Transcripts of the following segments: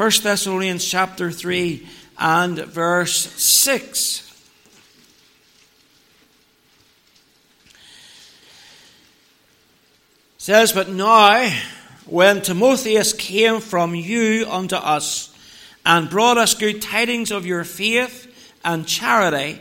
1 Thessalonians chapter 3 and verse 6. It says, But now, when Timotheus came from you unto us, and brought us good tidings of your faith and charity,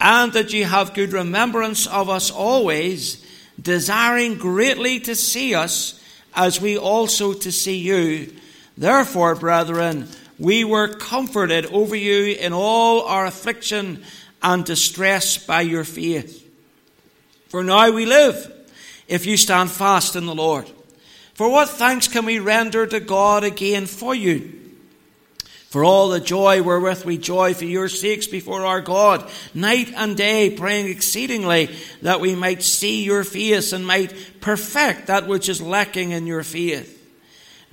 and that ye have good remembrance of us always, desiring greatly to see us, as we also to see you. Therefore, brethren, we were comforted over you in all our affliction and distress by your faith. For now we live, if you stand fast in the Lord. For what thanks can we render to God again for you? For all the joy wherewith we joy for your sakes before our God, night and day, praying exceedingly that we might see your face and might perfect that which is lacking in your faith.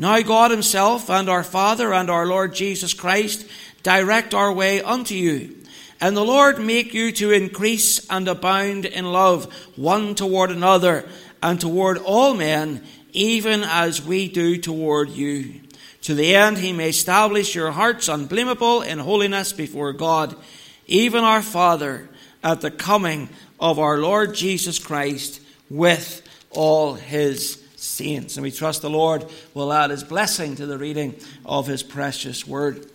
Now God Himself and our Father and our Lord Jesus Christ direct our way unto you. And the Lord make you to increase and abound in love one toward another and toward all men, even as we do toward you to the end he may establish your hearts unblameable in holiness before God, even our Father, at the coming of our Lord Jesus Christ with all his saints. And we trust the Lord will add his blessing to the reading of his precious word.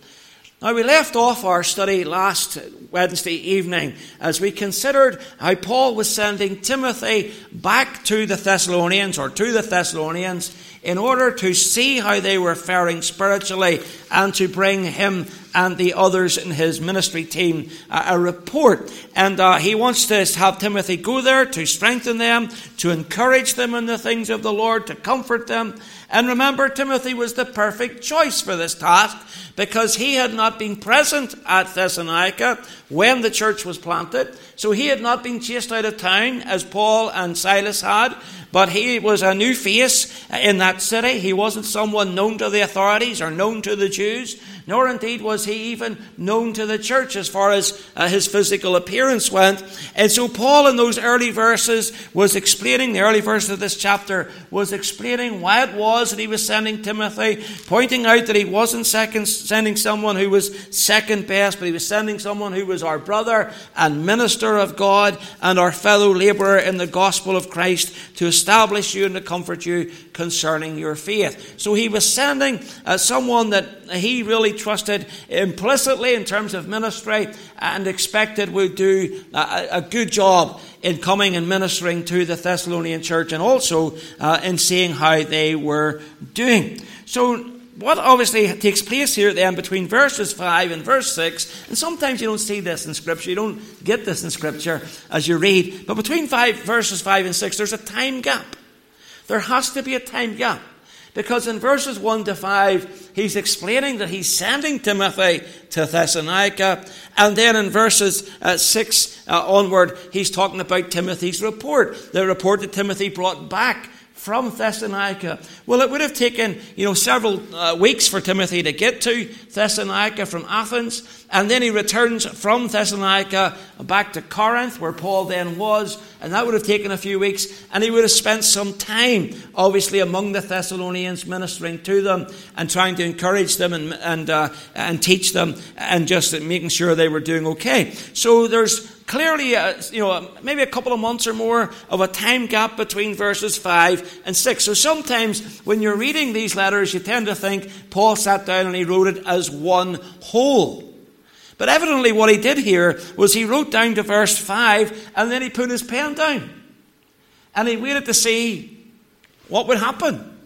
Now, we left off our study last Wednesday evening as we considered how Paul was sending Timothy back to the Thessalonians or to the Thessalonians in order to see how they were faring spiritually and to bring him and the others in his ministry team a, report. And uh, he wants to have Timothy go there to strengthen them, to encourage them in the things of the Lord, to comfort them. And remember, Timothy was the perfect choice for this task because he had not been present at Thessalonica when the church was planted. So he had not been chased out of town as Paul and Silas had. But he was a new face in that city. He wasn't someone known to the authorities or known to the Jews, nor indeed was he even known to the church as far as uh, his physical appearance went. And so Paul, in those early verses, was explaining, the early verses of this chapter, was explaining why it was that he was sending Timothy, pointing out that he wasn't second, sending someone who was second best, but he was sending someone who was our brother and minister of God and our fellow laborer in the gospel of Christ to establish you and to comfort you concerning your faith. So he was sending uh, someone that he really trusted implicitly in terms of ministry and expected would do a, a good job in coming and ministering to the Thessalonian church and also uh, in seeing how they were doing. So what obviously takes place here then between verses 5 and verse 6, and sometimes you don't see this in Scripture, you don't get this in Scripture as you read, but between five, verses 5 and 6, there's a time gap. There has to be a time gap. Because in verses 1 to 5, he's explaining that he's sending Timothy to Thessalonica. And then in verses uh, 6 uh, onward, he's talking about Timothy's report. The report that Timothy brought back from Thessalonica. Well, it would have taken, you know, several uh, weeks for Timothy to get to Thessalonica from Athens. And then he returns from Thessalonica back to Corinth, where Paul then was. And that would have taken a few weeks. And he would have spent some time, obviously, among the Thessalonians, ministering to them and trying to encourage them and, and, uh, and teach them and just making sure they were doing okay. So there's clearly, a, you know, maybe a couple of months or more of a time gap between verses 5 and 6. So sometimes when you're reading these letters, you tend to think Paul sat down and he wrote it as one whole. But evidently, what he did here was he wrote down to verse 5 and then he put his pen down. And he waited to see what would happen.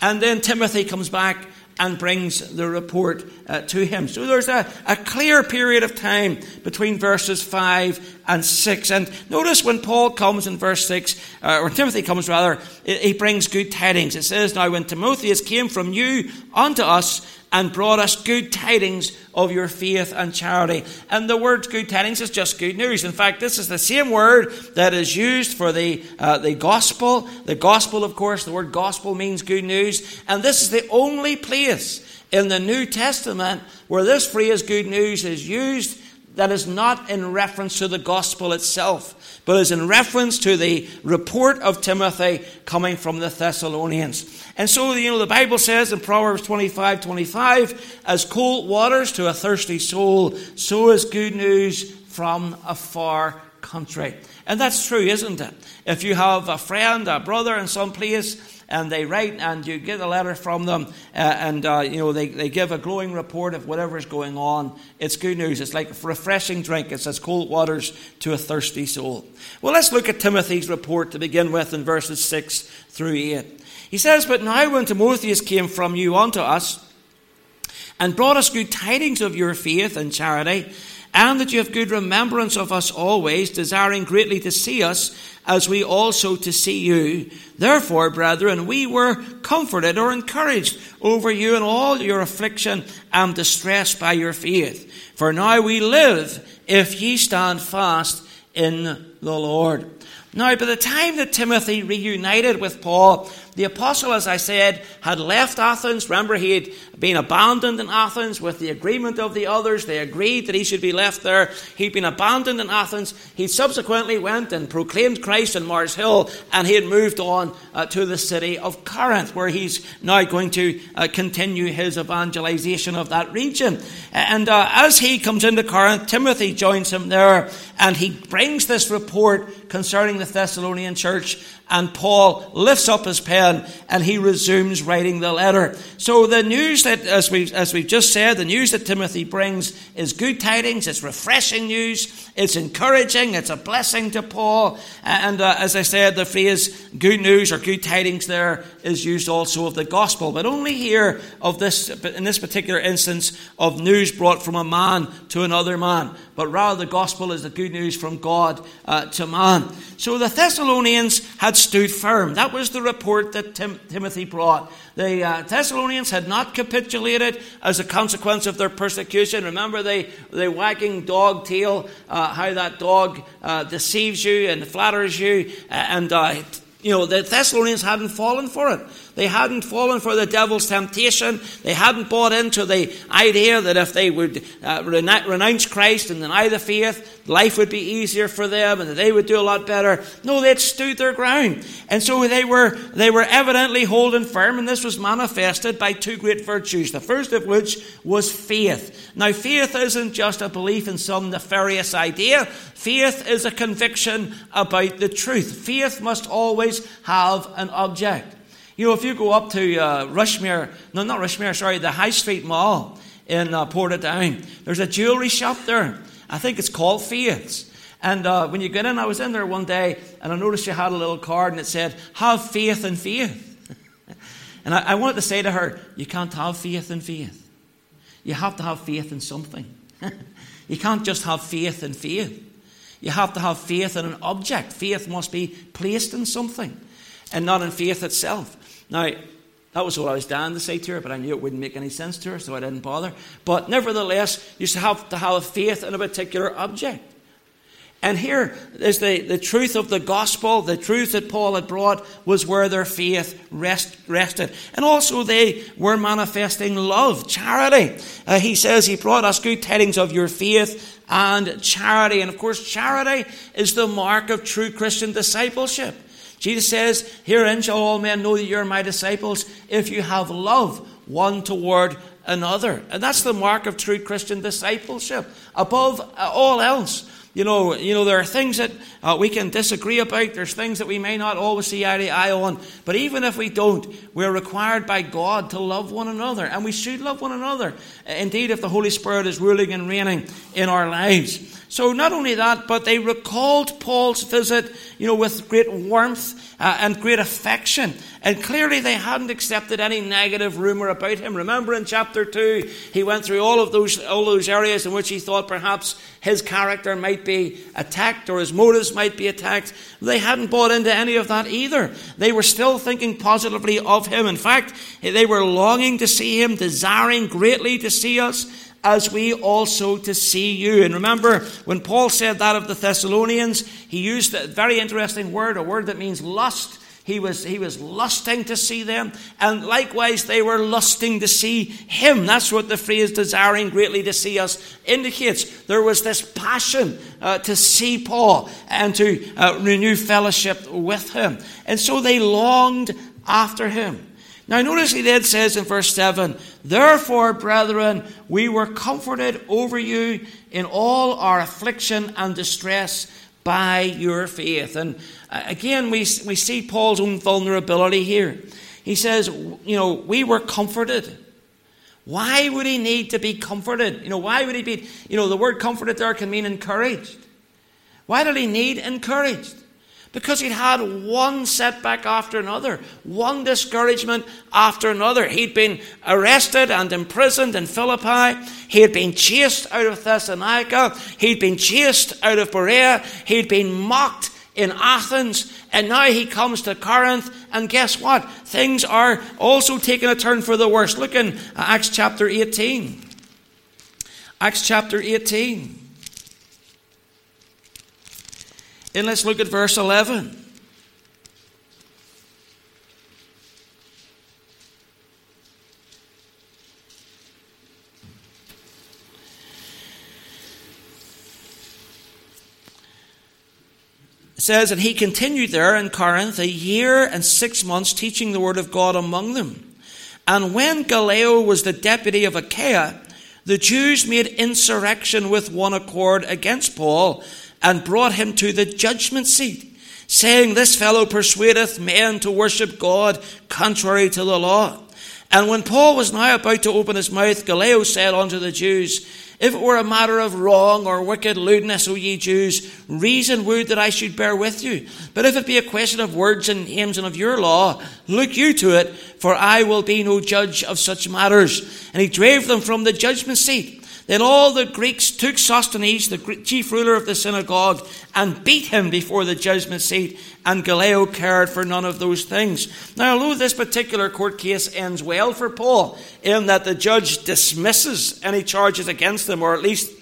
And then Timothy comes back and brings the report uh, to him. So there's a, a clear period of time between verses 5 and 6. And notice when Paul comes in verse 6, uh, or Timothy comes rather, he brings good tidings. It says, Now when Timotheus came from you unto us, and brought us good tidings of your faith and charity. And the word good tidings is just good news. In fact, this is the same word that is used for the, uh, the gospel. The gospel, of course, the word gospel means good news. And this is the only place in the New Testament where this phrase good news is used that is not in reference to the gospel itself, but is in reference to the report of Timothy coming from the Thessalonians. And so, you know, the Bible says in Proverbs 25 25, as cold waters to a thirsty soul, so is good news from a far country. And that's true, isn't it? If you have a friend, a brother in some place, and they write and you get a letter from them uh, and uh, you know they, they give a glowing report of whatever's going on. It's good news. It's like a refreshing drink. It's as cold waters to a thirsty soul. Well let's look at timothy's report to begin with in verses 6 through 8 he says but now when timotheus came from you unto us and brought us good tidings of your faith and charity and that you have good remembrance of us always, desiring greatly to see us, as we also to see you. Therefore, brethren, we were comforted or encouraged over you in all your affliction and distress by your faith. For now we live if ye stand fast in the Lord. Now, by the time that Timothy reunited with Paul, the apostle, as I said, had left Athens. Remember, he had been abandoned in Athens with the agreement of the others. They agreed that he should be left there. He'd been abandoned in Athens. He subsequently went and proclaimed Christ in Mars Hill, and he had moved on uh, to the city of Corinth, where he's now going to uh, continue his evangelization of that region. And uh, as he comes into Corinth, Timothy joins him there, and he brings this report support concerning the Thessalonian church and Paul lifts up his pen and he resumes writing the letter. So the news that, as we as we've just said, the news that Timothy brings is good tidings. It's refreshing news. It's encouraging. It's a blessing to Paul. And uh, as I said, the phrase "good news" or "good tidings" there is used also of the gospel, but only here of this in this particular instance of news brought from a man to another man. But rather, the gospel is the good news from God uh, to man. So the Thessalonians had stood firm. That was the report that Tim- Timothy brought. The uh, Thessalonians had not capitulated as a consequence of their persecution. Remember the, the wagging dog tail, uh, how that dog uh, deceives you and flatters you. And, uh, you know, the Thessalonians hadn't fallen for it. They hadn't fallen for the devil's temptation. They hadn't bought into the idea that if they would uh, renounce Christ and deny the faith, life would be easier for them and that they would do a lot better. No, they'd stood their ground. And so they were, they were evidently holding firm, and this was manifested by two great virtues. The first of which was faith. Now, faith isn't just a belief in some nefarious idea. Faith is a conviction about the truth. Faith must always have an object. You know, if you go up to uh, Rushmere, no, not Rushmere, sorry, the High Street Mall in uh, Portadown, there's a jewellery shop there. I think it's called Faith's. And uh, when you get in, I was in there one day and I noticed you had a little card and it said, Have faith in faith. and I, I wanted to say to her, You can't have faith in faith. You have to have faith in something. you can't just have faith in faith. You have to have faith in an object. Faith must be placed in something and not in faith itself. Now, that was what I was dying to say to her, but I knew it wouldn't make any sense to her, so I didn't bother. But nevertheless, you have to have faith in a particular object. And here is the, the truth of the gospel, the truth that Paul had brought was where their faith rest, rested. And also they were manifesting love, charity. Uh, he says he brought us good tidings of your faith and charity. And of course, charity is the mark of true Christian discipleship. Jesus says, Herein shall all men know that you're my disciples if you have love one toward another. And that's the mark of true Christian discipleship. Above all else, you know, you know, there are things that uh, we can disagree about. There's things that we may not always see eye to eye on. But even if we don't, we're required by God to love one another. And we should love one another. Indeed, if the Holy Spirit is ruling and reigning in our lives. So not only that, but they recalled Paul's visit, you know, with great warmth uh, and great affection. And clearly they hadn't accepted any negative rumor about him. Remember in chapter 2, he went through all of those, all those areas in which he thought perhaps his character might be attacked or his motives might be attacked. They hadn't bought into any of that either. They were still thinking positively of him. In fact, they were longing to see him, desiring greatly to see us as we also to see you. And remember, when Paul said that of the Thessalonians, he used a very interesting word, a word that means lust. He was, he was lusting to see them, and likewise they were lusting to see him. That's what the phrase desiring greatly to see us indicates. There was this passion uh, to see Paul and to uh, renew fellowship with him. And so they longed after him. Now, notice he then says in verse 7 Therefore, brethren, we were comforted over you in all our affliction and distress by your faith. And uh, again, we, we see Paul's own vulnerability here. He says, You know, we were comforted. Why would he need to be comforted? You know, why would he be, you know, the word comforted there can mean encouraged. Why did he need encouraged? Because he'd had one setback after another, one discouragement after another. He'd been arrested and imprisoned in Philippi. He had been chased out of Thessalonica. He'd been chased out of Berea. He'd been mocked in Athens. And now he comes to Corinth. And guess what? Things are also taking a turn for the worse. Look in Acts chapter 18. Acts chapter 18. And let's look at verse 11. It says, And he continued there in Corinth a year and six months, teaching the word of God among them. And when Gallio was the deputy of Achaia, the Jews made insurrection with one accord against Paul and brought him to the judgment seat, saying, This fellow persuadeth men to worship God contrary to the law. And when Paul was now about to open his mouth, Gallio said unto the Jews, If it were a matter of wrong or wicked lewdness, O ye Jews, reason would that I should bear with you. But if it be a question of words and names and of your law, look you to it, for I will be no judge of such matters. And he drave them from the judgment seat. Then all the Greeks took Sosthenes, the chief ruler of the synagogue, and beat him before the judgment seat, and Gallio cared for none of those things. Now, although this particular court case ends well for Paul, in that the judge dismisses any charges against them, or at least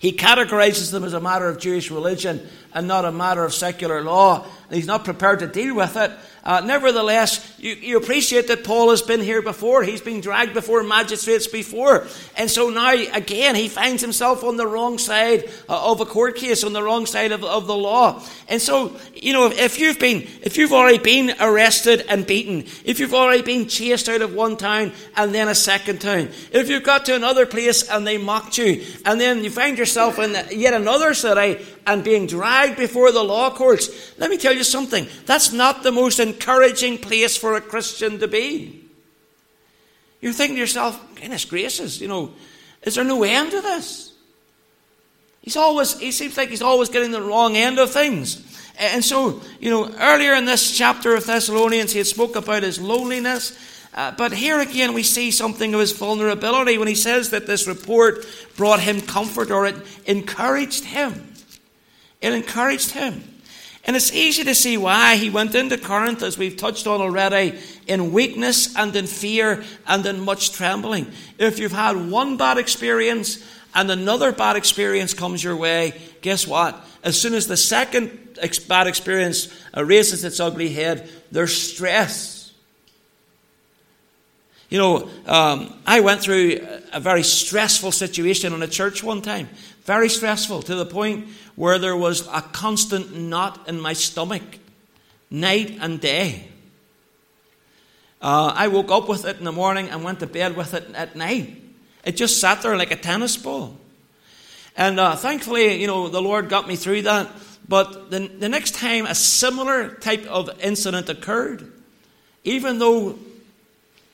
he categorizes them as a matter of Jewish religion and not a matter of secular law, and he's not prepared to deal with it. Uh, nevertheless, you, you, appreciate that Paul has been here before. He's been dragged before magistrates before. And so now, again, he finds himself on the wrong side uh, of a court case, on the wrong side of, of the law. And so, you know, if you've been, if you've already been arrested and beaten, if you've already been chased out of one town and then a second town, if you've got to another place and they mocked you, and then you find yourself in yet another city and being dragged before the law courts, let me tell you something. That's not the most encouraging place for a Christian to be. You're thinking to yourself, goodness gracious, you know, is there no end to this? He's always, he seems like he's always getting the wrong end of things. And so, you know, earlier in this chapter of Thessalonians, he had spoke about his loneliness. Uh, but here again, we see something of his vulnerability when he says that this report brought him comfort or it encouraged him. It encouraged him. And it's easy to see why he went into Corinth, as we've touched on already, in weakness and in fear and in much trembling. If you've had one bad experience and another bad experience comes your way, guess what? As soon as the second bad experience raises its ugly head, there's stress. You know, um, I went through a very stressful situation in a church one time. Very stressful to the point where there was a constant knot in my stomach, night and day. Uh, I woke up with it in the morning and went to bed with it at night. It just sat there like a tennis ball. And uh, thankfully, you know, the Lord got me through that. But the, the next time a similar type of incident occurred, even though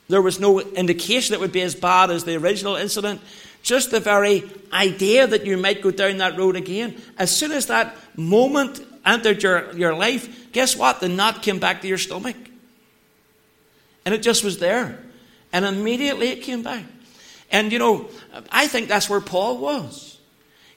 there was no indication it would be as bad as the original incident, just the very idea that you might go down that road again, as soon as that moment entered your, your life, guess what? The knot came back to your stomach. And it just was there. And immediately it came back. And you know, I think that's where Paul was.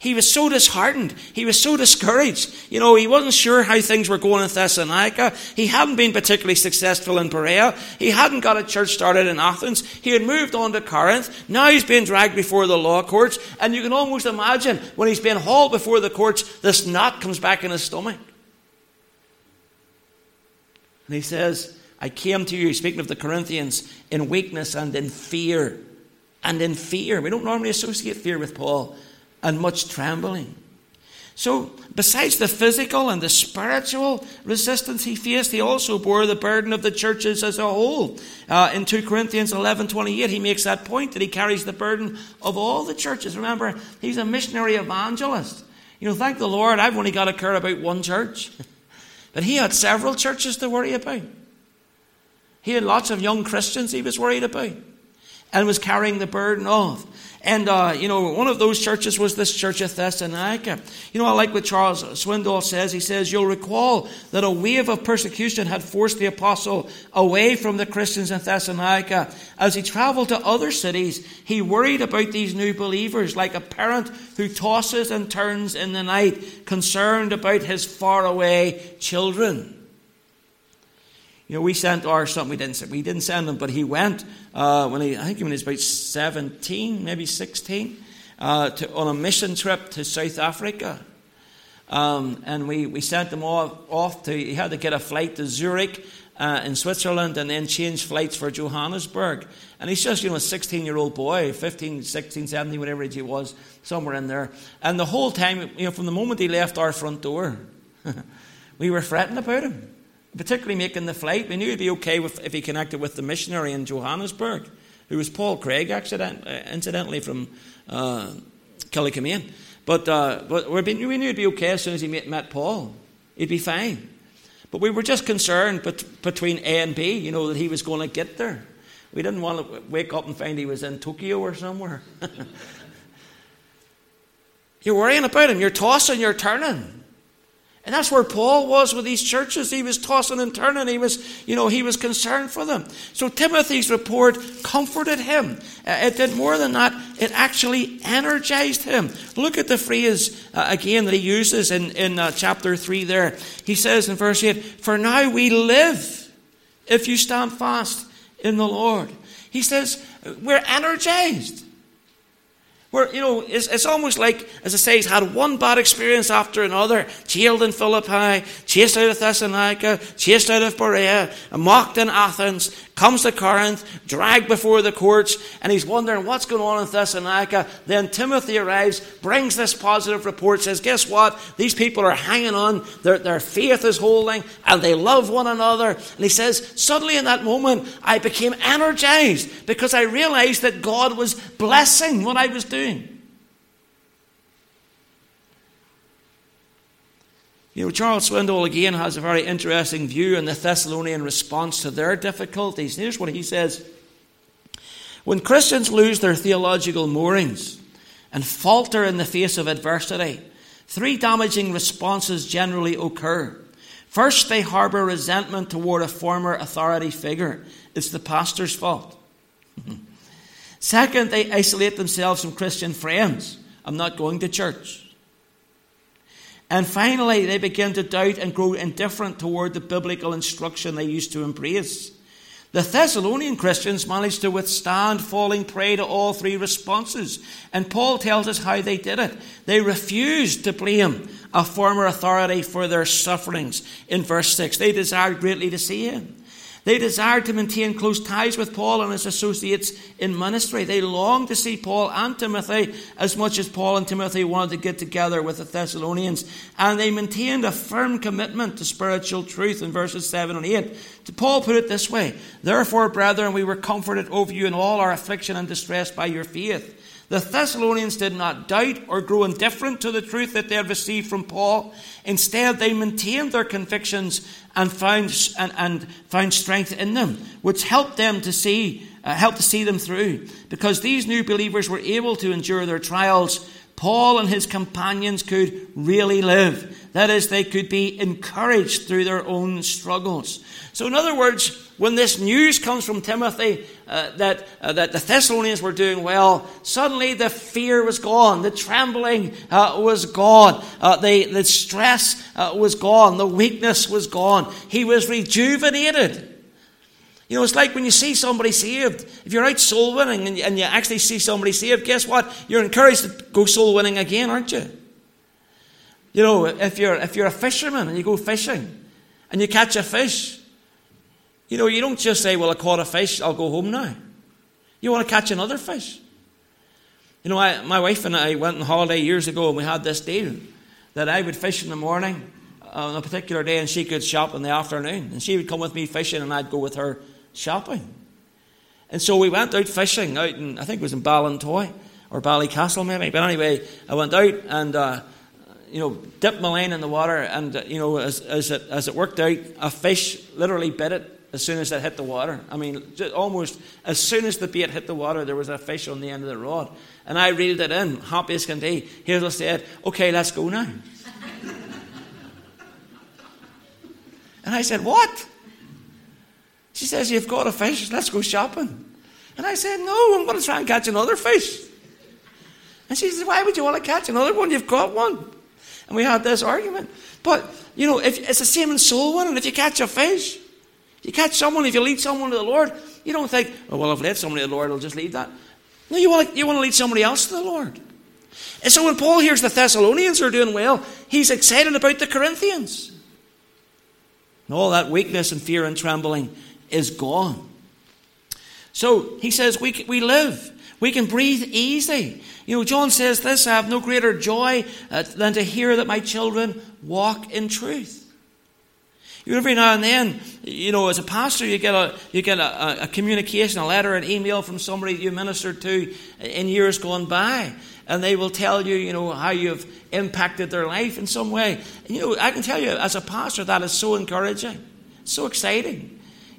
He was so disheartened. He was so discouraged. You know, he wasn't sure how things were going in Thessalonica. He hadn't been particularly successful in Berea. He hadn't got a church started in Athens. He had moved on to Corinth. Now he's being dragged before the law courts. And you can almost imagine when he's being hauled before the courts, this knot comes back in his stomach. And he says, I came to you, speaking of the Corinthians, in weakness and in fear. And in fear. We don't normally associate fear with Paul. And much trembling. So, besides the physical and the spiritual resistance he faced, he also bore the burden of the churches as a whole. Uh, in 2 Corinthians 11 28, he makes that point that he carries the burden of all the churches. Remember, he's a missionary evangelist. You know, thank the Lord, I've only got to care about one church. but he had several churches to worry about. He had lots of young Christians he was worried about and was carrying the burden of. And, uh, you know, one of those churches was this church of Thessalonica. You know, I like what Charles Swindoll says. He says, You'll recall that a wave of persecution had forced the apostle away from the Christians in Thessalonica. As he traveled to other cities, he worried about these new believers like a parent who tosses and turns in the night, concerned about his faraway children. You know, we sent our son. We didn't. We didn't send him, but he went uh, when he. I think when he was about seventeen, maybe sixteen, uh, to, on a mission trip to South Africa. Um, and we, we sent him off, off to. He had to get a flight to Zurich uh, in Switzerland and then change flights for Johannesburg. And he's just, you know, a 16 year old boy, 15, 16, 17, whatever age he was, somewhere in there. And the whole time, you know, from the moment he left our front door, we were fretting about him particularly making the flight. We knew he'd be okay with, if he connected with the missionary in Johannesburg, who was Paul Craig, accident, uh, incidentally, from uh, Killicomaine. But, uh, but we knew he'd be okay as soon as he met, met Paul. He'd be fine. But we were just concerned bet- between A and B, you know, that he was going to get there. We didn't want to wake up and find he was in Tokyo or somewhere. you're worrying about him. You're tossing, you're turning. And that's where Paul was with these churches. He was tossing and turning. He was, you know, he was concerned for them. So Timothy's report comforted him. Uh, it did more than that. It actually energized him. Look at the phrase uh, again that he uses in, in uh, chapter 3 there. He says in verse 8, For now we live if you stand fast in the Lord. He says, we're energized. Where, you know, it's, it's almost like, as I say, he's had one bad experience after another. Jailed in Philippi, chased out of Thessalonica, chased out of Berea, mocked in Athens, comes to Corinth, dragged before the courts, and he's wondering what's going on in Thessalonica. Then Timothy arrives, brings this positive report, says, guess what? These people are hanging on, their, their faith is holding, and they love one another. And he says, suddenly in that moment, I became energized because I realized that God was blessing what I was doing You know, Charles Swindoll again has a very interesting view on the Thessalonian response to their difficulties. Here's what he says When Christians lose their theological moorings and falter in the face of adversity, three damaging responses generally occur. First, they harbor resentment toward a former authority figure. It's the pastor's fault. Second, they isolate themselves from Christian friends. I'm not going to church. And finally, they begin to doubt and grow indifferent toward the biblical instruction they used to embrace. The Thessalonian Christians managed to withstand falling prey to all three responses. And Paul tells us how they did it. They refused to blame a former authority for their sufferings. In verse 6, they desired greatly to see him. They desired to maintain close ties with Paul and his associates in ministry. They longed to see Paul and Timothy as much as Paul and Timothy wanted to get together with the Thessalonians. And they maintained a firm commitment to spiritual truth in verses 7 and 8. Paul put it this way Therefore, brethren, we were comforted over you in all our affliction and distress by your faith the Thessalonians did not doubt or grow indifferent to the truth that they had received from Paul. Instead, they maintained their convictions and found, and, and found strength in them, which helped them to see, uh, helped to see them through. Because these new believers were able to endure their trials, Paul and his companions could really live. That is, they could be encouraged through their own struggles. So, in other words, when this news comes from Timothy uh, that, uh, that the Thessalonians were doing well, suddenly the fear was gone, the trembling uh, was gone, uh, the, the stress uh, was gone, the weakness was gone. He was rejuvenated. You know, it's like when you see somebody saved. If you're out soul winning and you, and you actually see somebody saved, guess what? You're encouraged to go soul winning again, aren't you? You know, if you're, if you're a fisherman and you go fishing and you catch a fish, You know, you don't just say, Well, I caught a fish, I'll go home now. You want to catch another fish. You know, I, my wife and I went on holiday years ago and we had this deal that I would fish in the morning on a particular day and she could shop in the afternoon. And she would come with me fishing and I'd go with her shopping. And so we went out fishing out in, I think it was in Ballintoy or Ballycastle maybe. But anyway, I went out and, uh, you know, dipped my line in the water and, uh, you know, as, as, it, as it worked out, a fish literally bit it as soon as it hit the water. I mean, almost as soon as the bait hit the water, there was a fish on the end of the rod. And I reeled it in, happy as can be. Hazel said, okay, let's go now. and I said, what? She says, you've got a fish, let's go shopping. And I said, no, I'm going to try and catch another fish. And she said, why would you want to catch another one? You've got one. And we had this argument. But, you know, if, it's the same in soul winning. If you catch a fish, you catch someone, if you lead someone to the Lord, you don't think, oh, well, if I lead somebody to the Lord, I'll just lead that. No, you want, to, you want to lead somebody else to the Lord. And so when Paul hears the Thessalonians are doing well, he's excited about the Corinthians. And all that weakness and fear and trembling is gone. So he says, we, we live. We can breathe easy. You know, John says this I have no greater joy uh, than to hear that my children walk in truth. You every now and then, you know, as a pastor, you get a you get a, a communication, a letter, an email from somebody you ministered to in years gone by, and they will tell you, you know, how you've impacted their life in some way. And, you know, I can tell you, as a pastor, that is so encouraging, so exciting.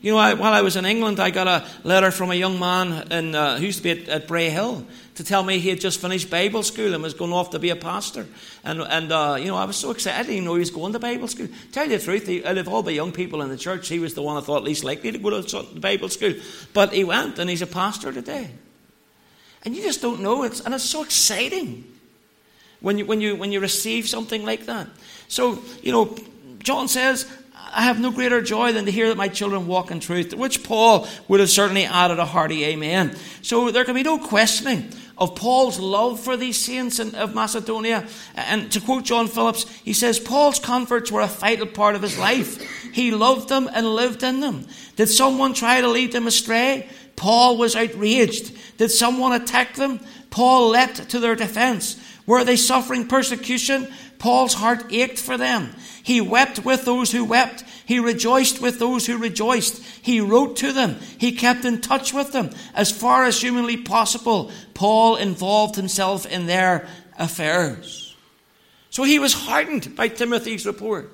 You know, I, while I was in England, I got a letter from a young man in, uh, who used to be at, at Bray Hill to tell me he had just finished Bible school and was going off to be a pastor. And, and uh, you know, I was so excited. I didn't even know he was going to Bible school. Tell you the truth, he, out of all the young people in the church, he was the one I thought least likely to go to Bible school. But he went, and he's a pastor today. And you just don't know. It's, and it's so exciting when you, when, you, when you receive something like that. So, you know, John says, I have no greater joy than to hear that my children walk in truth, which Paul would have certainly added a hearty amen. So there can be no questioning of Paul's love for these saints of Macedonia. And to quote John Phillips, he says, Paul's converts were a vital part of his life. He loved them and lived in them. Did someone try to lead them astray? Paul was outraged. Did someone attack them? Paul leapt to their defense. Were they suffering persecution? Paul's heart ached for them. He wept with those who wept. He rejoiced with those who rejoiced. He wrote to them. He kept in touch with them. As far as humanly possible, Paul involved himself in their affairs. So he was heartened by Timothy's report.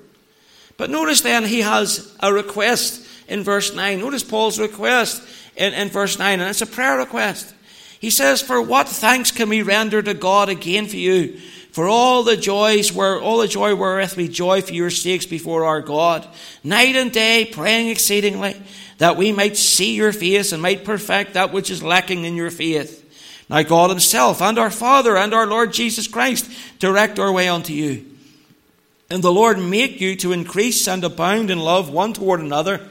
But notice then he has a request in verse 9. Notice Paul's request in, in verse 9, and it's a prayer request. He says, For what thanks can we render to God again for you? For all the joys were all the joy wherewith we joy for your sakes before our God, night and day praying exceedingly, that we might see your face and might perfect that which is lacking in your faith. Now God Himself and our Father and our Lord Jesus Christ direct our way unto you. And the Lord make you to increase and abound in love one toward another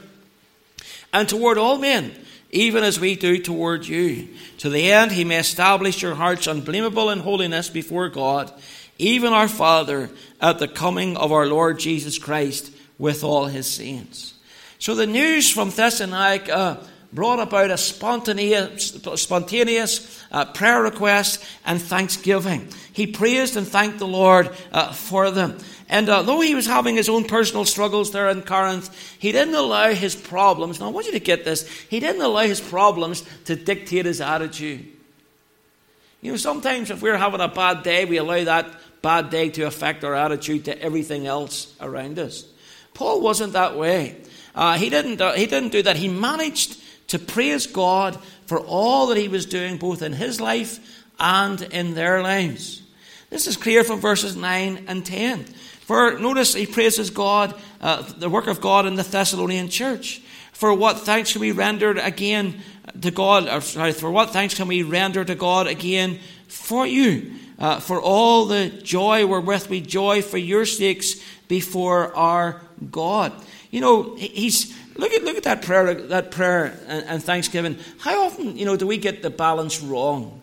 and toward all men even as we do toward you, to the end he may establish your hearts unblameable in holiness before God, even our Father, at the coming of our Lord Jesus Christ with all his saints. So the news from Thessalonica brought about a spontaneous, spontaneous uh, prayer request and thanksgiving. He praised and thanked the Lord uh, for them. And uh, though he was having his own personal struggles there in Corinth, he didn't allow his problems, now I want you to get this, he didn't allow his problems to dictate his attitude. You know, sometimes if we're having a bad day, we allow that bad day to affect our attitude to everything else around us. Paul wasn't that way. Uh, he, didn't, uh, he didn't do that. He managed to praise God for all that he was doing, both in his life and in their lives. This is clear from verses 9 and 10. For notice he praises God, uh, the work of God in the Thessalonian church. For what thanks can we render again to God? Or, sorry, for what thanks can we render to God again for you? Uh, for all the joy wherewith we joy for your sakes before our God. You know, he's look at look at that prayer, that prayer and, and thanksgiving. How often, you know, do we get the balance wrong?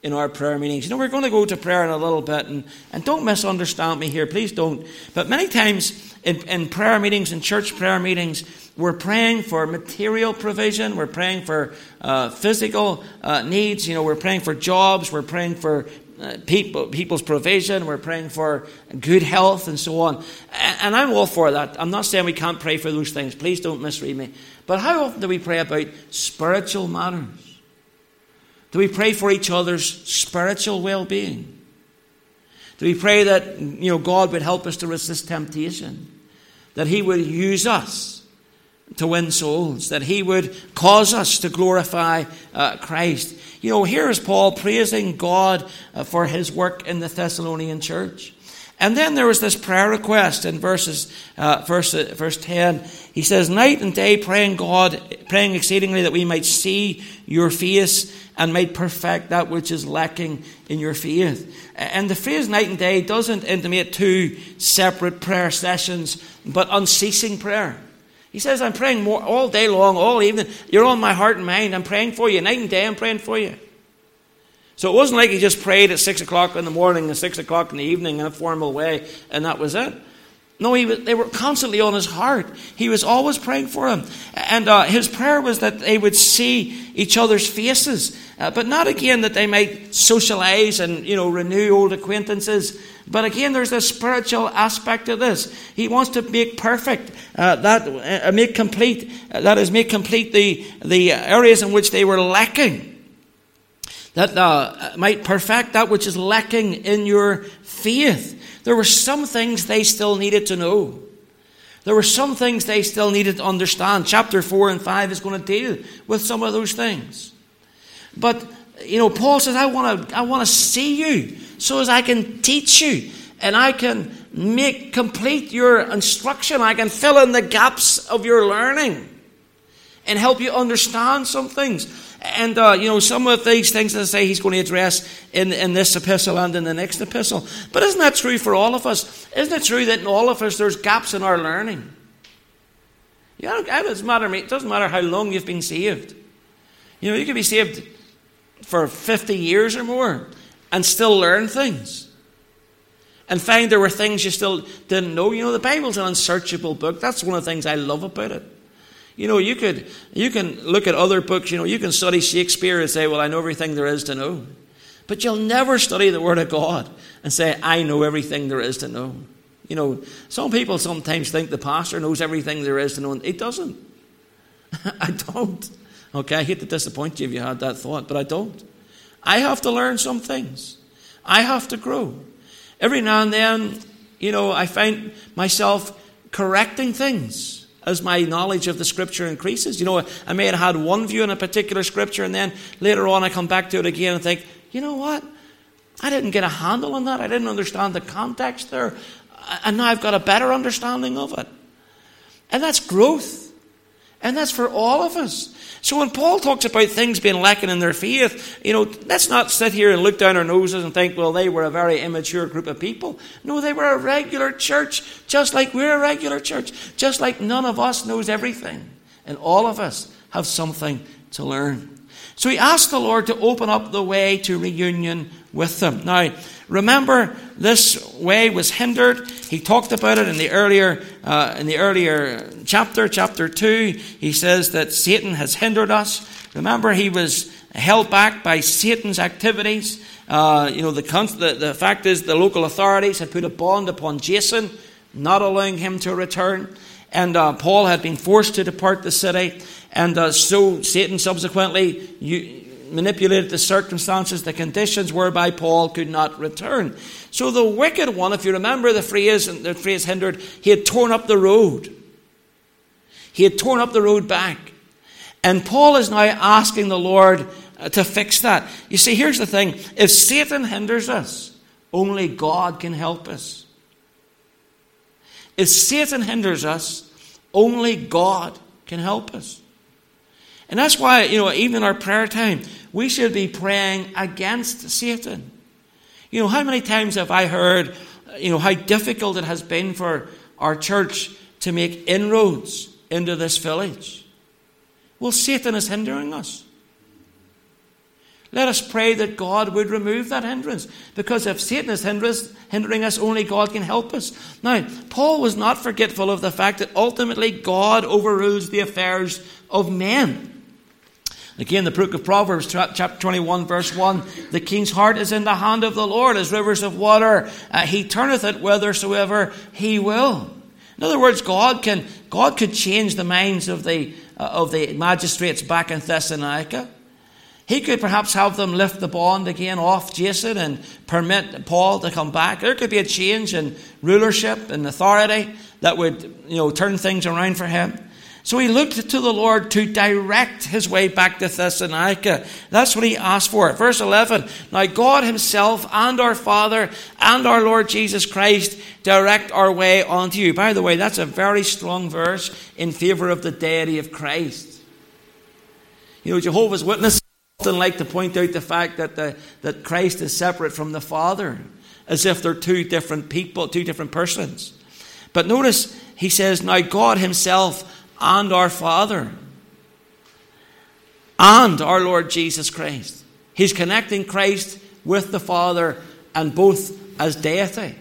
in our prayer meetings. You know, we're going to go to prayer in a little bit, and, and don't misunderstand me here, please don't. But many times in, in prayer meetings, in church prayer meetings, We're praying for material provision. We're praying for uh, physical uh, needs. You know, we're praying for jobs. We're praying for uh, people, people's provision. We're praying for good health and so on. And, I'm all for that. I'm not saying we can't pray for those things. Please don't misread me. But how often do we pray about spiritual matters? Do we pray for each other's spiritual well being? Do we pray that you know, God would help us to resist temptation? That He would use us? To win souls, that he would cause us to glorify uh, Christ. You know, here is Paul praising God uh, for his work in the Thessalonian church. And then there was this prayer request in verses, uh, verse, verse 10. He says, Night and day praying God, praying exceedingly that we might see your face and might perfect that which is lacking in your faith. And the phrase night and day doesn't intimate two separate prayer sessions, but unceasing prayer. He says, I'm praying more, all day long, all evening. You're on my heart and mind. I'm praying for you. Night and day, I'm praying for you. So it wasn't like he just prayed at 6 o'clock in the morning and 6 o'clock in the evening in a formal way, and that was it. No, he was, they were constantly on his heart. He was always praying for him. And uh, his prayer was that they would see each other's faces, uh, but not again that they might socialize and, you know, renew old acquaintances. But again, there's a spiritual aspect of this. He wants to make perfect, uh, that, uh, make complete, uh, that is, make complete the, the areas in which they were lacking. That uh, might perfect that which is lacking in your faith. There were some things they still needed to know. There were some things they still needed to understand. Chapter 4 and 5 is going to deal with some of those things. But, you know, Paul says, I want to, I want to see you so as I can teach you and I can make complete your instruction. I can fill in the gaps of your learning and help you understand some things. And, uh, you know, some of these things that I say he's going to address in, in this epistle and in the next epistle. But isn't that true for all of us? Isn't it true that in all of us there's gaps in our learning? You know, it doesn't matter, it doesn't matter how long you've been saved. You know, you can be saved for 50 years or more and still learn things. And find there were things you still didn't know. You know, the Bible's an unsearchable book. That's one of the things I love about it. You know, you could you can look at other books, you know, you can study Shakespeare and say, Well, I know everything there is to know. But you'll never study the Word of God and say, I know everything there is to know. You know, some people sometimes think the pastor knows everything there is to know, he doesn't. I don't. Okay, I hate to disappoint you if you had that thought, but I don't. I have to learn some things. I have to grow. Every now and then, you know, I find myself correcting things as my knowledge of the scripture increases. You know, I may have had one view in a particular scripture, and then later on I come back to it again and think, you know what? I didn't get a handle on that. I didn't understand the context there. And now I've got a better understanding of it. And that's growth. And that's for all of us. So when Paul talks about things being lacking in their faith, you know, let's not sit here and look down our noses and think, well, they were a very immature group of people. No, they were a regular church, just like we're a regular church, just like none of us knows everything. And all of us have something to learn. So he asked the Lord to open up the way to reunion with them. Now, remember, this way was hindered. He talked about it in the earlier, uh, in the earlier chapter, chapter 2. He says that Satan has hindered us. Remember, he was held back by Satan's activities. Uh, you know, the, the, the fact is the local authorities had put a bond upon Jason, not allowing him to return. And uh, Paul had been forced to depart the city. And uh, so Satan subsequently manipulated the circumstances, the conditions whereby Paul could not return. So the wicked one, if you remember the phrase, the phrase hindered, he had torn up the road. He had torn up the road back. And Paul is now asking the Lord uh, to fix that. You see, here's the thing if Satan hinders us, only God can help us. If Satan hinders us, only God can help us. And that's why, you know, even in our prayer time, we should be praying against Satan. You know, how many times have I heard, you know, how difficult it has been for our church to make inroads into this village? Well, Satan is hindering us. Let us pray that God would remove that hindrance. Because if Satan is hindering us, only God can help us. Now, Paul was not forgetful of the fact that ultimately God overrules the affairs of men. Again, the book of Proverbs, chapter 21, verse 1 The king's heart is in the hand of the Lord, as rivers of water. Uh, he turneth it whithersoever he will. In other words, God can God could change the minds of the uh, of the magistrates back in Thessalonica. He could perhaps have them lift the bond again off Jason and permit Paul to come back. There could be a change in rulership and authority that would, you know, turn things around for him. So he looked to the Lord to direct his way back to Thessalonica. That's what he asked for. Verse 11 Now God himself and our Father and our Lord Jesus Christ direct our way unto you. By the way, that's a very strong verse in favor of the deity of Christ. You know, Jehovah's Witnesses often like to point out the fact that, the, that Christ is separate from the Father, as if they're two different people, two different persons. But notice he says, Now God Himself and our Father and our Lord Jesus Christ. He's connecting Christ with the Father and both as deity.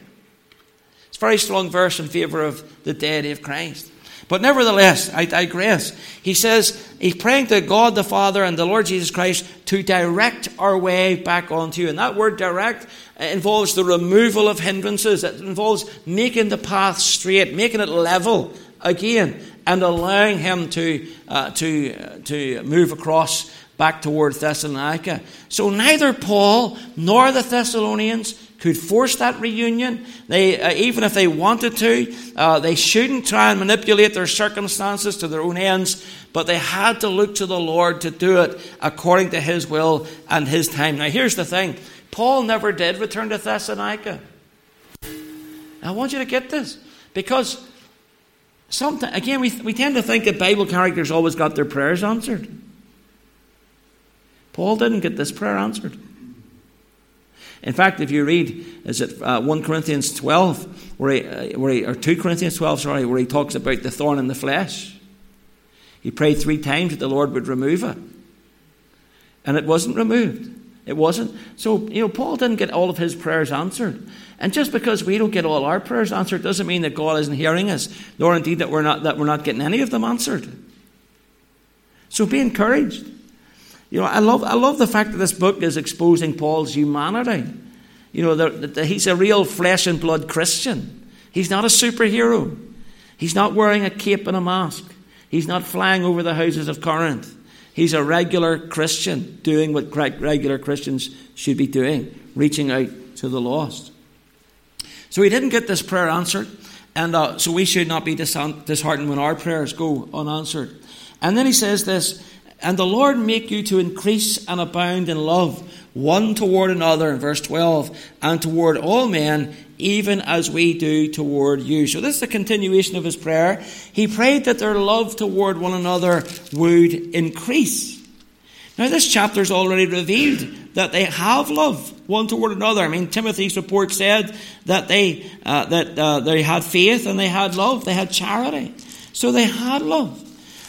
It's a very strong verse in favour of the deity of Christ. But nevertheless, I digress. He says he's praying to God the Father and the Lord Jesus Christ to direct our way back onto you. And that word direct involves the removal of hindrances, it involves making the path straight, making it level again, and allowing him to, uh, to, uh, to move across back towards Thessalonica. So neither Paul nor the Thessalonians could force that reunion. They, uh, even if they wanted to, uh, they shouldn't try and manipulate their circumstances to their own ends, but they had to look to the Lord to do it according to His will and His time. Now, here's the thing Paul never did return to Thessalonica. I want you to get this because sometimes, again, we, we tend to think that Bible characters always got their prayers answered. Paul didn't get this prayer answered. In fact, if you read, is it uh, 1 Corinthians 12, where he, uh, where he, or 2 Corinthians 12, sorry, where he talks about the thorn in the flesh? He prayed three times that the Lord would remove it. And it wasn't removed. It wasn't. So, you know, Paul didn't get all of his prayers answered. And just because we don't get all our prayers answered doesn't mean that God isn't hearing us, nor indeed that we're not, that we're not getting any of them answered. So be encouraged. You know, I love, I love the fact that this book is exposing Paul's humanity. You know, that, that he's a real flesh and blood Christian. He's not a superhero. He's not wearing a cape and a mask. He's not flying over the houses of Corinth. He's a regular Christian doing what regular Christians should be doing, reaching out to the lost. So he didn't get this prayer answered, and uh, so we should not be disheartened when our prayers go unanswered. And then he says this and the Lord make you to increase and abound in love, one toward another, in verse 12, and toward all men, even as we do toward you. So this is a continuation of his prayer. He prayed that their love toward one another would increase. Now, this chapter is already revealed that they have love one toward another. I mean, Timothy's report said that they uh, that uh, they had faith and they had love, they had charity, so they had love.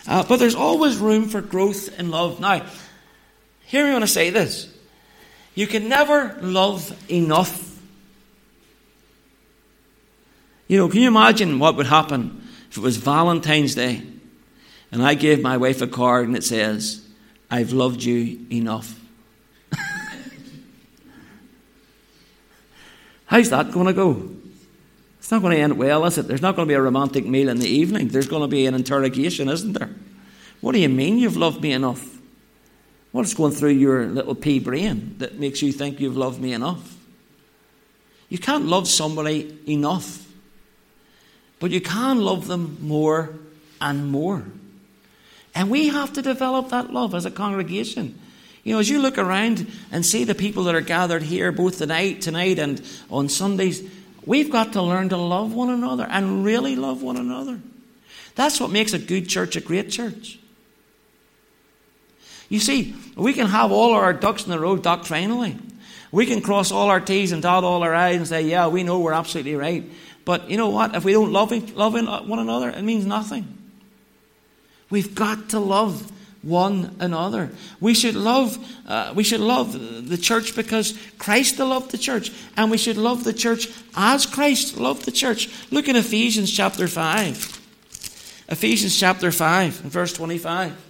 Uh, but there's always room for growth in love. Now, here I want to say this you can never love enough. You know, can you imagine what would happen if it was Valentine's Day and I gave my wife a card and it says, I've loved you enough? How's that going to go? It's not going to end well, is it? There's not going to be a romantic meal in the evening. There's going to be an interrogation, isn't there? What do you mean you've loved me enough? What's going through your little pea brain that makes you think you've loved me enough? You can't love somebody enough, but you can love them more and more. And we have to develop that love as a congregation. You know, as you look around and see the people that are gathered here, both tonight, tonight, and on Sundays, We've got to learn to love one another and really love one another. That's what makes a good church a great church. You see, we can have all our ducks in the row doctrinally. We can cross all our T's and dot all our I's and say, yeah, we know we're absolutely right. But you know what? If we don't love, love uh, one another, it means nothing. We've got to love one another. We should love, uh, we should love the church because Christ loved the church, and we should love the church as Christ loved the church. Look at Ephesians chapter 5. Ephesians chapter 5, verse 25.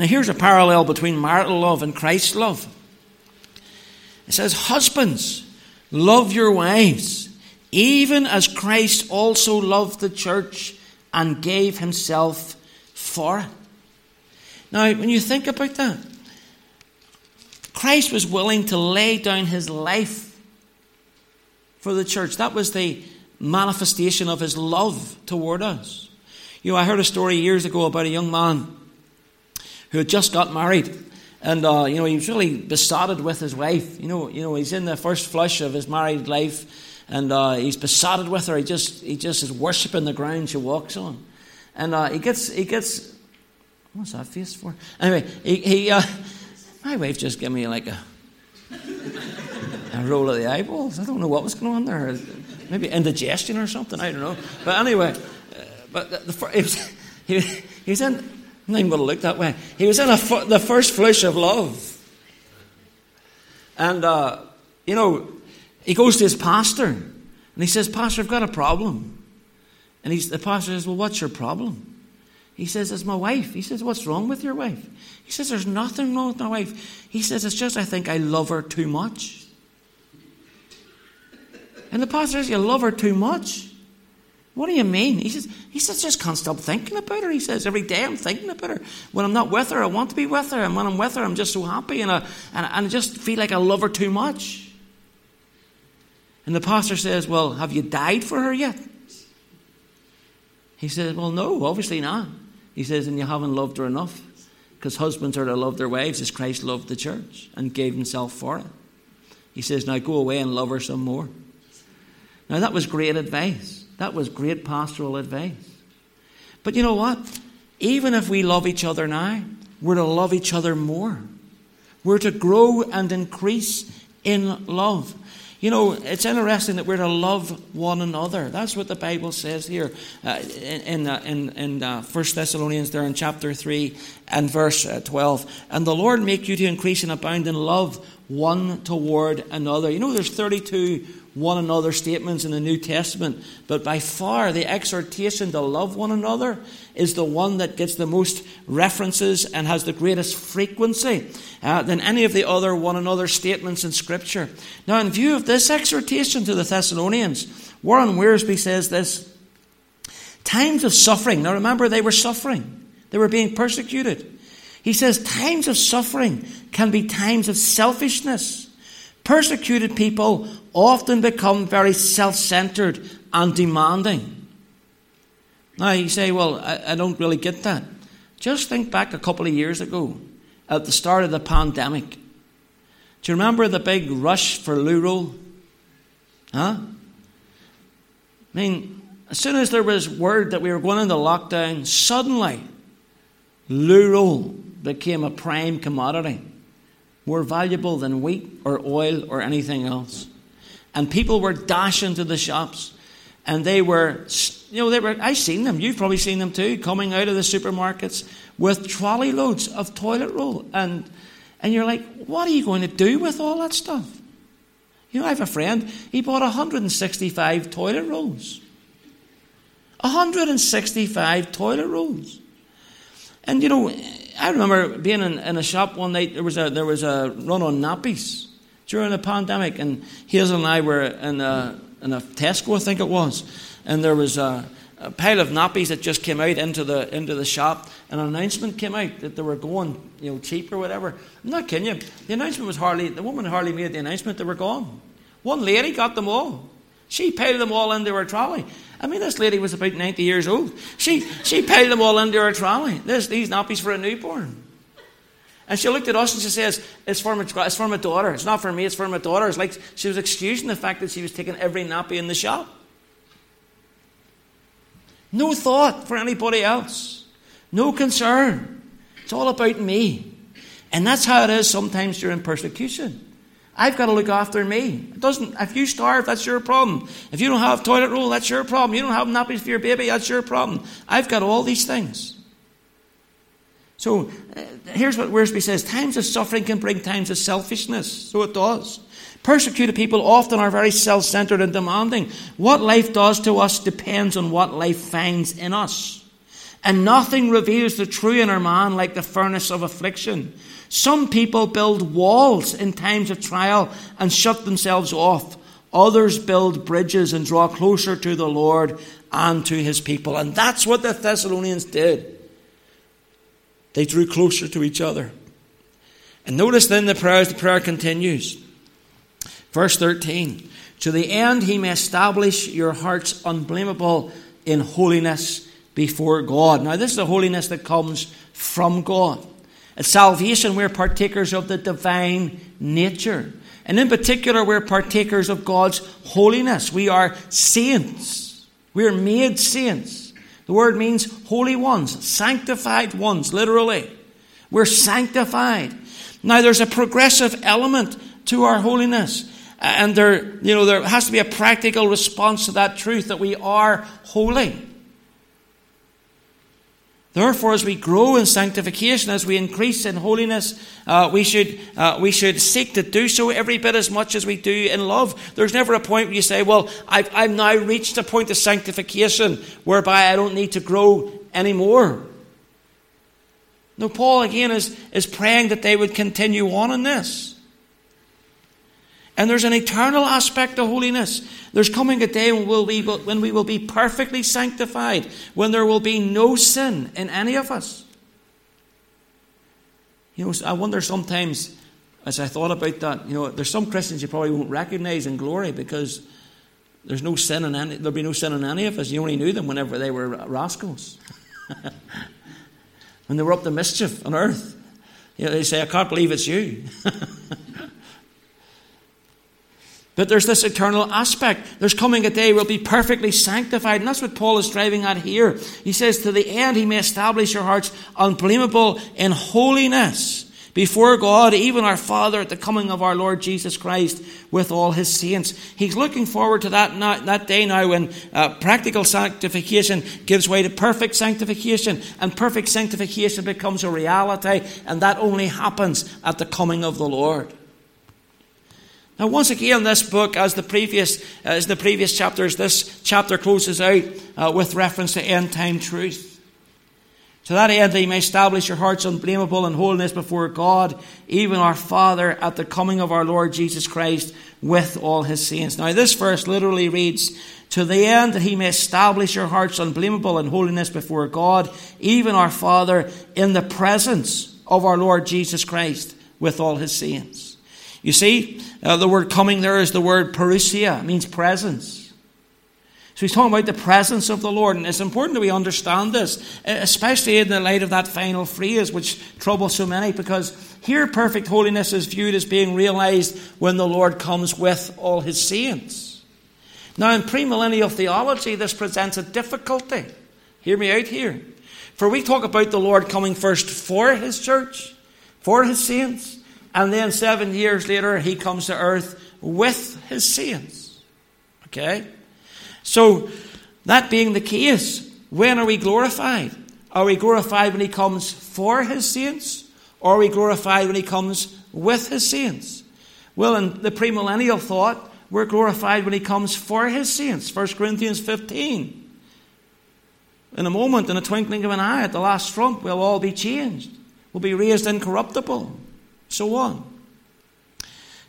Now, here's a parallel between marital love and Christ's love. It says, Husbands, love your wives, even as Christ also loved the church and gave himself for it. Now, when you think about that, Christ was willing to lay down his life for the church. That was the manifestation of his love toward us. You know, I heard a story years ago about a young man who had just got married. And, uh, you know, he was really besotted with his wife. You know, you know, he's in the first flush of his married life, and uh, he's besotted with her. He just, he just is worshipping the ground she walks on. And uh, he gets, he gets, what's that face for? Anyway, he, he uh, my wife just gave me like a, a roll of the eyeballs. I don't know what was going on there. Maybe indigestion or something. I don't know. But anyway, uh, but the, the, he, was, he, he was in I'm not even going to look that way. He was in a, the first flush of love. And, uh, you know, he goes to his pastor and he says, Pastor, I've got a problem. And he's, the pastor says, Well, what's your problem? He says, It's my wife. He says, What's wrong with your wife? He says, There's nothing wrong with my wife. He says, It's just I think I love her too much. And the pastor says, You love her too much? What do you mean? He says, he says, I just can't stop thinking about her. He says, every day I'm thinking about her. When I'm not with her, I want to be with her. And when I'm with her, I'm just so happy and I, and, and I just feel like I love her too much. And the pastor says, Well, have you died for her yet? He says, Well, no, obviously not. He says, And you haven't loved her enough. Because husbands are to love their wives as Christ loved the church and gave himself for it. He says, Now go away and love her some more. Now, that was great advice. That was great pastoral advice. But you know what? Even if we love each other now, we're to love each other more. We're to grow and increase in love. You know, it's interesting that we're to love one another. That's what the Bible says here uh, in, uh, in, in uh, 1 Thessalonians, there in chapter 3 and verse uh, 12. And the Lord make you to increase and abound in love one toward another. You know, there's 32 one another statements in the New Testament, but by far the exhortation to love one another is the one that gets the most references and has the greatest frequency uh, than any of the other one another statements in Scripture. Now, in view of this exhortation to the Thessalonians, Warren Wiersbe says this Times of suffering, now remember, they were suffering, they were being persecuted. He says, Times of suffering can be times of selfishness. Persecuted people often become very self centered and demanding. Now, you say, well, I, I, don't really get that. Just think back a couple of years ago at the start of the pandemic. Do you remember the big rush for roll? Huh? I mean, as soon as there was word that we were going into lockdown, suddenly roll became a prime commodity, more valuable than wheat or oil or anything else. And people were dashing to the shops. And they were, you know, they were, I've seen them, you've probably seen them too, coming out of the supermarkets with trolley loads of toilet roll. And, and you're like, what are you going to do with all that stuff? You know, I have a friend, he bought 165 toilet rolls. 165 toilet rolls. And you know, I remember being in, in, a shop one night, there was a, there was a run on nappies during the pandemic, and Hazel and I were in a, in a Tesco, I think it was, and there was a, a pile of nappies that just came out into the into the shop, and an announcement came out that they were going, you know, cheap or whatever. I'm not kidding you. The announcement was hardly the woman hardly made the announcement; they were gone. One lady got them all. She piled them all into her trolley. I mean, this lady was about 90 years old. She, she piled them all into her trolley. This, these nappies for a newborn. And she looked at us and she says, it's for, my, it's for my daughter. It's not for me, it's for my daughter. It's like she was excusing the fact that she was taking every nappy in the shop. No thought for anybody else. No concern. It's all about me. And that's how it is sometimes during persecution. I've got to look after me. It doesn't. If you starve, that's your problem. If you don't have toilet roll, that's your problem. You don't have nappies for your baby, that's your problem. I've got all these things. So uh, here's what Wiersbe says: times of suffering can bring times of selfishness. So it does. Persecuted people often are very self-centered and demanding. What life does to us depends on what life finds in us. And nothing reveals the true inner man like the furnace of affliction. Some people build walls in times of trial and shut themselves off. Others build bridges and draw closer to the Lord and to his people. And that's what the Thessalonians did. They drew closer to each other. And notice then the prayer, the prayer continues. Verse 13 To the end he may establish your hearts unblameable in holiness before God. Now, this is the holiness that comes from God. At salvation, we're partakers of the divine nature. And in particular, we're partakers of God's holiness. We are saints. We're made saints. The word means holy ones, sanctified ones, literally. We're sanctified. Now, there's a progressive element to our holiness. And there, you know, there has to be a practical response to that truth that we are holy. Therefore, as we grow in sanctification, as we increase in holiness, uh, we, should, uh, we should seek to do so every bit as much as we do in love. There's never a point where you say, Well, I've, I've now reached a point of sanctification whereby I don't need to grow anymore. No, Paul again is, is praying that they would continue on in this. And there's an eternal aspect to holiness. There's coming a day when, we'll be, when we will be perfectly sanctified, when there will be no sin in any of us. You know, I wonder sometimes, as I thought about that, you know, there's some Christians you probably won't recognize in glory because there's no sin in any, there'll be no sin in any of us. You only knew them whenever they were rascals. when they were up to mischief on earth. You know, they say, I can't believe it's you. But there's this eternal aspect. There's coming a day we'll be perfectly sanctified. And that's what Paul is driving at here. He says, To the end he may establish your hearts unblameable in holiness before God, even our Father, at the coming of our Lord Jesus Christ with all his saints. He's looking forward to that, that day now when uh, practical sanctification gives way to perfect sanctification, and perfect sanctification becomes a reality, and that only happens at the coming of the Lord. Now, once again, this book, as the previous, uh, as the previous chapters, this chapter closes out uh, with reference to end time truth. To that end, that you may establish your hearts unblameable in holiness before God, even our Father, at the coming of our Lord Jesus Christ with all his saints. Now, this verse literally reads, To the end that he may establish your hearts unblameable in holiness before God, even our Father, in the presence of our Lord Jesus Christ with all his saints. You see, uh, the word coming there is the word parousia, it means presence. So he's talking about the presence of the Lord, and it's important that we understand this, especially in the light of that final phrase, which troubles so many, because here perfect holiness is viewed as being realized when the Lord comes with all his saints. Now, in premillennial theology, this presents a difficulty. Hear me out here. For we talk about the Lord coming first for his church, for his saints, and then seven years later, he comes to earth with his saints. Okay? So, that being the case, when are we glorified? Are we glorified when he comes for his saints? Or are we glorified when he comes with his saints? Well, in the premillennial thought, we're glorified when he comes for his saints. 1 Corinthians 15. In a moment, in a twinkling of an eye, at the last trump, we'll all be changed. We'll be raised incorruptible so on.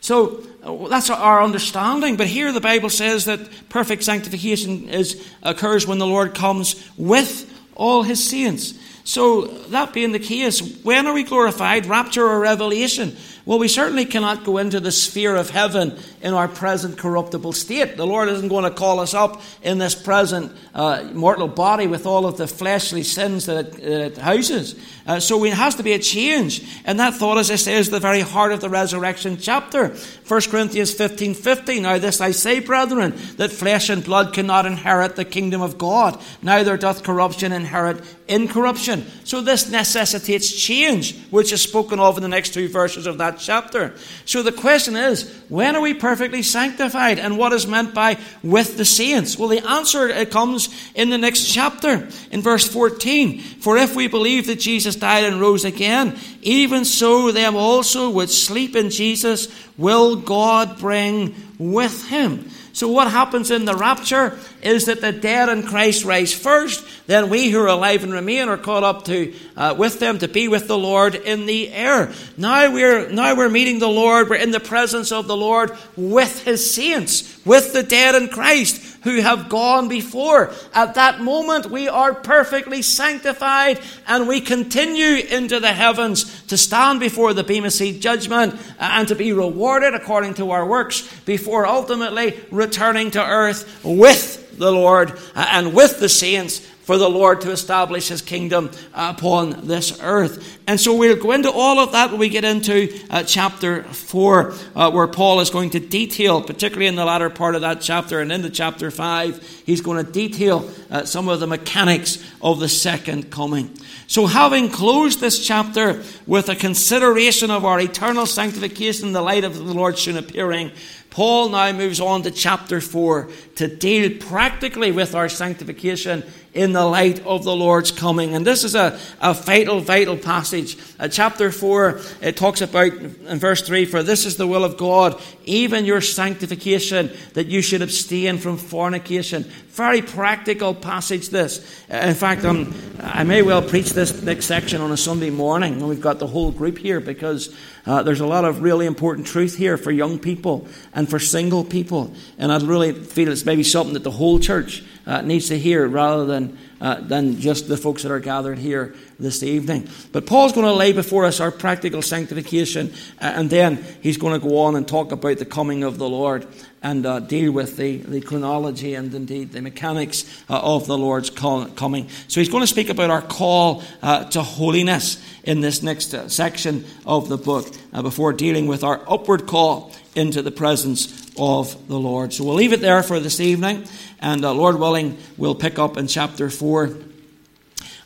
So uh, that's our understanding. But here the Bible says that perfect sanctification is, occurs when the Lord comes with all his saints. So that being the case, when are we glorified? Rapture or revelation? Well, we certainly cannot go into the sphere of heaven in our present corruptible state. The Lord isn't going to call us up in this present uh, mortal body with all of the fleshly sins that it, it houses. Uh, so it has to be a change. And that thought, as I say, is the very heart of the resurrection chapter. 1 Corinthians 15 15. Now, this I say, brethren, that flesh and blood cannot inherit the kingdom of God, neither doth corruption inherit incorruption. So this necessitates change, which is spoken of in the next two verses of that chapter. So the question is, when are we perfectly sanctified? And what is meant by with the saints? Well, the answer it comes in the next chapter, in verse 14. For if we believe that Jesus died and rose again, even so them also which sleep in Jesus will God bring with him. So, what happens in the rapture is that the dead in Christ rise first, then we who are alive and remain are caught up to, uh, with them to be with the Lord in the air. Now we're, now we're meeting the Lord, we're in the presence of the Lord with his saints, with the dead in Christ who have gone before. At that moment, we are perfectly sanctified and we continue into the heavens to stand before the Bema Seat judgment and to be rewarded according to our works before ultimately returning to earth with the Lord and with the saints for the Lord to establish his kingdom upon this earth. And so we'll go into all of that when we get into uh, chapter 4, uh, where Paul is going to detail, particularly in the latter part of that chapter and into chapter 5, he's going to detail uh, some of the mechanics of the second coming. So, having closed this chapter with a consideration of our eternal sanctification in the light of the Lord soon appearing, Paul now moves on to chapter 4 to deal practically with our sanctification in the light of the Lord's coming. And this is a, a vital, vital passage. Uh, chapter 4, it talks about in verse 3 For this is the will of God, even your sanctification, that you should abstain from fornication. Very practical passage, this. In fact, um, I may well preach this next section on a Sunday morning. We've got the whole group here because uh, there's a lot of really important truth here for young people and for single people. And I'd really feel it's maybe something that the whole church uh, needs to hear rather than, uh, than just the folks that are gathered here this evening. But Paul's going to lay before us our practical sanctification, and then he's going to go on and talk about the coming of the Lord and uh, deal with the, the chronology and indeed the mechanics uh, of the Lord's call, coming. So he's going to speak about our call uh, to holiness in this next uh, section of the book uh, before dealing with our upward call into the presence of the Lord. So we'll leave it there for this evening, and uh, Lord willing, we'll pick up in chapter 4.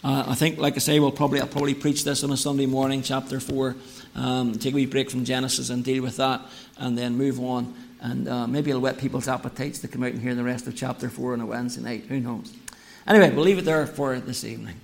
I think, like I say, we'll probably I'll probably preach this on a Sunday morning, chapter four. Um, take a wee break from Genesis and deal with that, and then move on and uh, maybe it'll whet people's appetites to come out and hear the rest of chapter 4 on a Wednesday night. Who knows? Anyway, we'll leave it there for this evening.